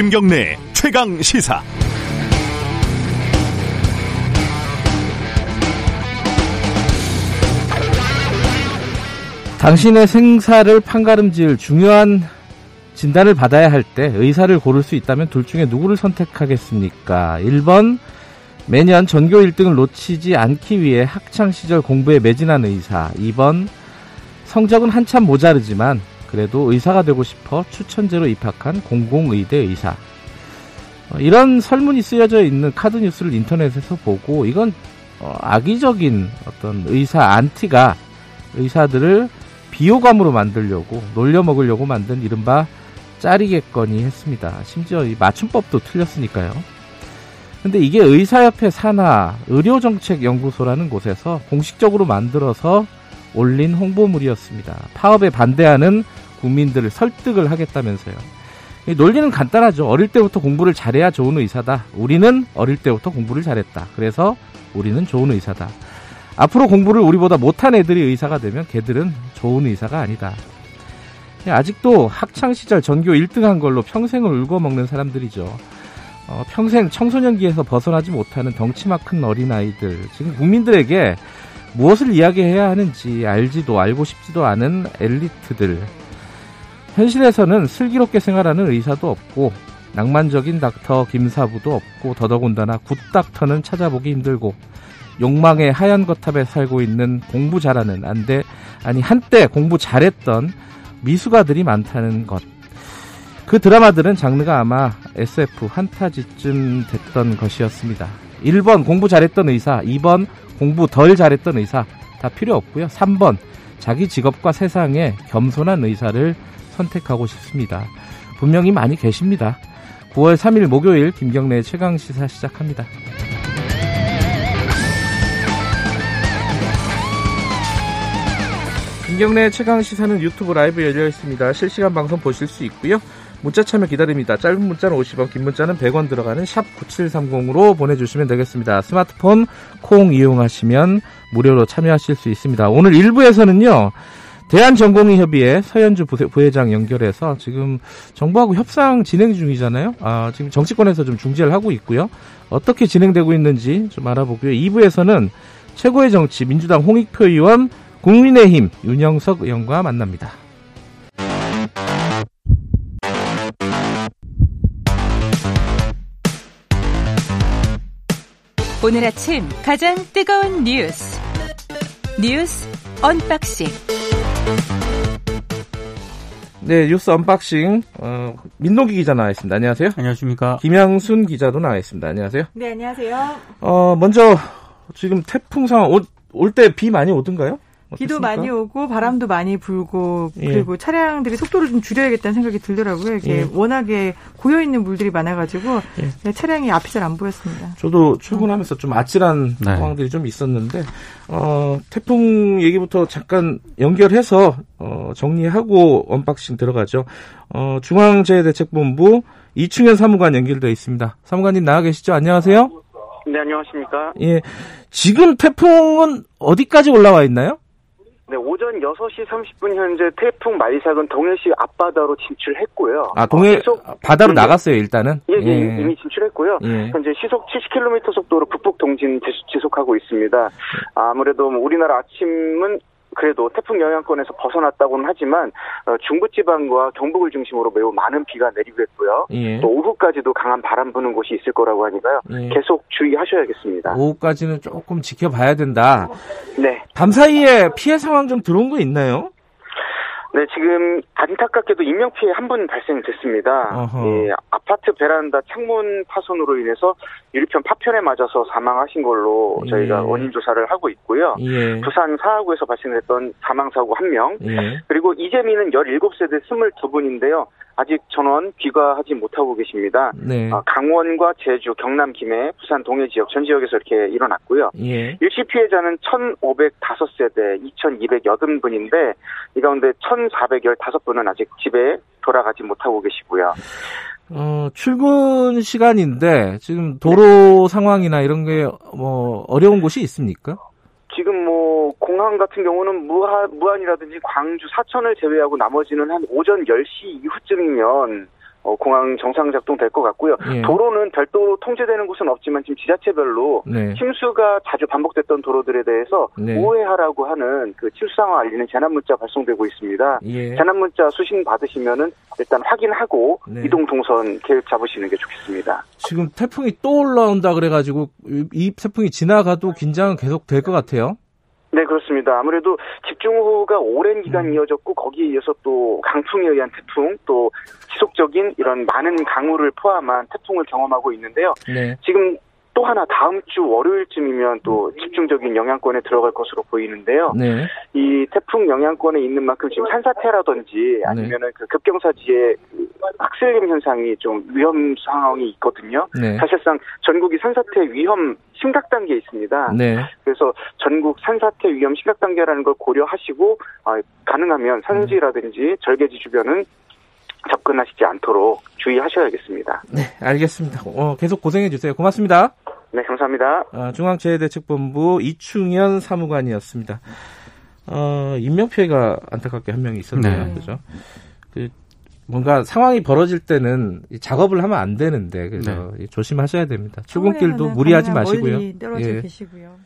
김경래 최강 시사. 당신의 생사를 판가름지을 중요한 진단을 받아야 할 때 의사를 고를 수 있다면 둘 중에 누구를 선택하겠습니까? 1번 매년 전교 1등을 놓치지 않기 위해 학창 시절 공부에 매진한 의사. 2번 성적은 한참 모자르지만 그래도 의사가 되고 싶어 추천제로 입학한 공공의대 의사. 어, 이런 설문이 쓰여져 있는 카드 뉴스를 인터넷에서 보고 이건 어, 악의적인 어떤 의사 안티가 의사들을 비호감으로 만들려고 놀려 먹으려고 만든 이른바 짜리겠거니 했습니다. 심지어 이 맞춤법도 틀렸으니까요. 근데 이게 의사협회 산하 의료정책연구소라는 곳에서 공식적으로 만들어서 올린 홍보물이었습니다. 파업에 반대하는 국민들을 설득을 하겠다면서요. 논리는 간단하죠. 어릴 때부터 공부를 잘해야 좋은 의사다. 우리는 어릴 때부터 공부를 잘했다. 그래서 우리는 좋은 의사다. 앞으로 공부를 우리보다 못한 애들이 의사가 되면 걔들은 좋은 의사가 아니다. 아직도 학창 시절 전교 1등 한 걸로 평생을 울고 먹는 사람들이죠. 어, 평생 청소년기에서 벗어나지 못하는 덩치만 큰 어린아이들. 지금 국민들에게 무엇을 이야기해야 하는지 알지도 알고 싶지도 않은 엘리트들. 현실에서는 슬기롭게 생활하는 의사도 없고 낭만적인 닥터 김사부도 없고 더더군다나 굿닥터는 찾아보기 힘들고 욕망의 하얀 거탑에 살고 있는 공부 잘하는 안돼 아니 한때 공부 잘했던 미숙아들이 많다는 것. 그 드라마들은 장르가 아마 SF 한타지쯤 됐던 것이었습니다. 1번 공부 잘했던 의사, 2번 공부 덜 잘했던 의사 다 필요 없고요. 3번 자기 직업과 세상에 겸손한 의사를 선택하고 싶습니다. 분명히 많이 계십니다. 9월 3일 목요일 김경래의 최강 시사 시작합니다. 김경래 최강 시사는 유튜브 라이브 열려 있습니다. 실시간 방송 보실 수 있고요. 문자 참여 기다립니다. 짧은 문자는 50원, 긴 문자는 100원 들어가는 샵 9730으로 보내주시면 되겠습니다. 스마트폰 콩 이용하시면 무료로 참여하실 수 있습니다. 오늘 1부에서는요. 대한전공의협의회 서현주 부회장 연결해서 지금 정부하고 협상 진행 중이잖아요. 아, 지금 정치권에서 좀 중재를 하고 있고요. 어떻게 진행되고 있는지 좀 알아보고요. 2부에서는 최고의 정치 민주당 홍익표 의원 국민의힘 윤영석 의원과 만납니다. 오늘 아침 가장 뜨거운 뉴스 뉴스 unboxing 네 뉴스 unboxing 어, 민노기 기자 나와 있습니다. 안녕하세요. 안녕하십니까. 김양순 기자도 나와 있습니다. 안녕하세요. 네 안녕하세요. 어 먼저 지금 태풍 상황 올 때 비 많이 오던가요? 비도 어떻습니까? 많이 오고 바람도 많이 불고 예. 그리고 차량들이 속도를 좀 줄여야겠다는 생각이 들더라고요. 이게 예. 워낙에 고여 있는 물들이 많아가지고 예. 차량이 앞이 잘 안 보였습니다. 저도 출근하면서 좀 아찔한 네. 상황들이 좀 있었는데 어, 태풍 얘기부터 잠깐 연결해서 어, 정리하고 unboxing 들어가죠. 어, 중앙재해대책본부 이충현 사무관 연결되어 있습니다. 사무관님 나와 계시죠? 안녕하세요. 네, 안녕하십니까? 예. 지금 태풍은 어디까지 올라와 있나요? 네, 오전 6시 30분 현재 태풍 마이삭은 동해시 앞바다로 진출했고요. 아, 동해 시속, 바다로 네, 나갔어요, 일단은? 예, 예, 예. 이미 진출했고요. 예. 현재 시속 70km 속도로 북북 동진 지속하고 있습니다. 아무래도 우리나라 아침은 그래도 태풍 영향권에서 벗어났다고는 하지만 어, 중부지방과 경북을 중심으로 매우 많은 비가 내리고 있고요. 예. 또 오후까지도 강한 바람 부는 곳이 있을 거라고 하니까요. 예. 계속 주의하셔야겠습니다. 오후까지는 조금 지켜봐야 된다. 네. 밤 사이에 피해 상황 좀 들어온 거 있나요? 네, 지금 안타깝게도 인명피해 한 분 발생됐습니다. 예, 아파트 베란다 창문 파손으로 인해서 유리편 파편에 맞아서 사망하신 걸로 저희가 예. 원인 조사를 하고 있고요. 예. 부산 사하구에서 발생했던 사망 사고 한 명, 예. 그리고 이재민은 17세대 22분인데요. 아직 전원 귀가하지 못하고 계십니다. 네. 어, 강원과 제주, 경남 김해, 부산 동해 지역 전 지역에서 이렇게 일어났고요. 예. 일시 피해자는 1,505세대 2,280분인데 이 가운데 1,415분은 아직 집에 돌아가지 못하고 계시고요. 어, 출근 시간인데 지금 도로 네. 상황이나 이런 게 뭐 어려운 곳이 있습니까? 지금 뭐 공항 같은 경우는 무한 무안이라든지 광주 사천을 제외하고 나머지는 한 오전 10시 이후쯤이면 어, 공항 정상 작동 될 것 같고요. 예. 도로는 별도로 통제되는 곳은 없지만 지금 지자체별로 네. 침수가 자주 반복됐던 도로들에 대해서 네. 오해하라고 하는 그 침수 상황 알리는 재난 문자 발송되고 있습니다. 예. 재난 문자 수신 받으시면은 일단 확인하고 네. 이동 동선 계획 잡으시는 게 좋겠습니다. 지금 태풍이 또 올라온다 그래가지고 이 태풍이 지나가도 긴장은 계속 될 것 같아요. 네, 그렇습니다. 아무래도 집중호우가 오랜 기간 음. 이어졌고 거기에 이어서 또 강풍에 의한 태풍 또 지속적인 이런 많은 강우를 포함한 태풍을 경험하고 있는데요. 네. 지금 또 하나 다음 주 월요일쯤이면 또 집중적인 영향권에 들어갈 것으로 보이는데요. 네. 이 태풍 영향권에 있는 만큼 지금 산사태라든지 네. 아니면은 네. 그 급경사지에 그 학슬림 현상이 좀 위험 상황이 있거든요. 네. 사실상 전국이 산사태 위험 심각 단계에 있습니다. 네. 그래서 전국 산사태 위험 심각 단계라는 걸 고려하시고 아, 가능하면 산지라든지 절개지 주변은 접근하시지 않도록 주의하셔야겠습니다. 네, 알겠습니다. 어, 계속 고생해 주세요. 고맙습니다. 네, 감사합니다. 어, 중앙재해대책본부 이충현 사무관이었습니다. 어, 인명피해가 안타깝게 한 명이 있었네요. 네. 그죠? 그, 뭔가 상황이 벌어질 때는 작업을 하면 안 되는데, 그래서 네. 조심하셔야 됩니다. 출근길도 무리하지 마시고요. 떨어져 예. 계시고요.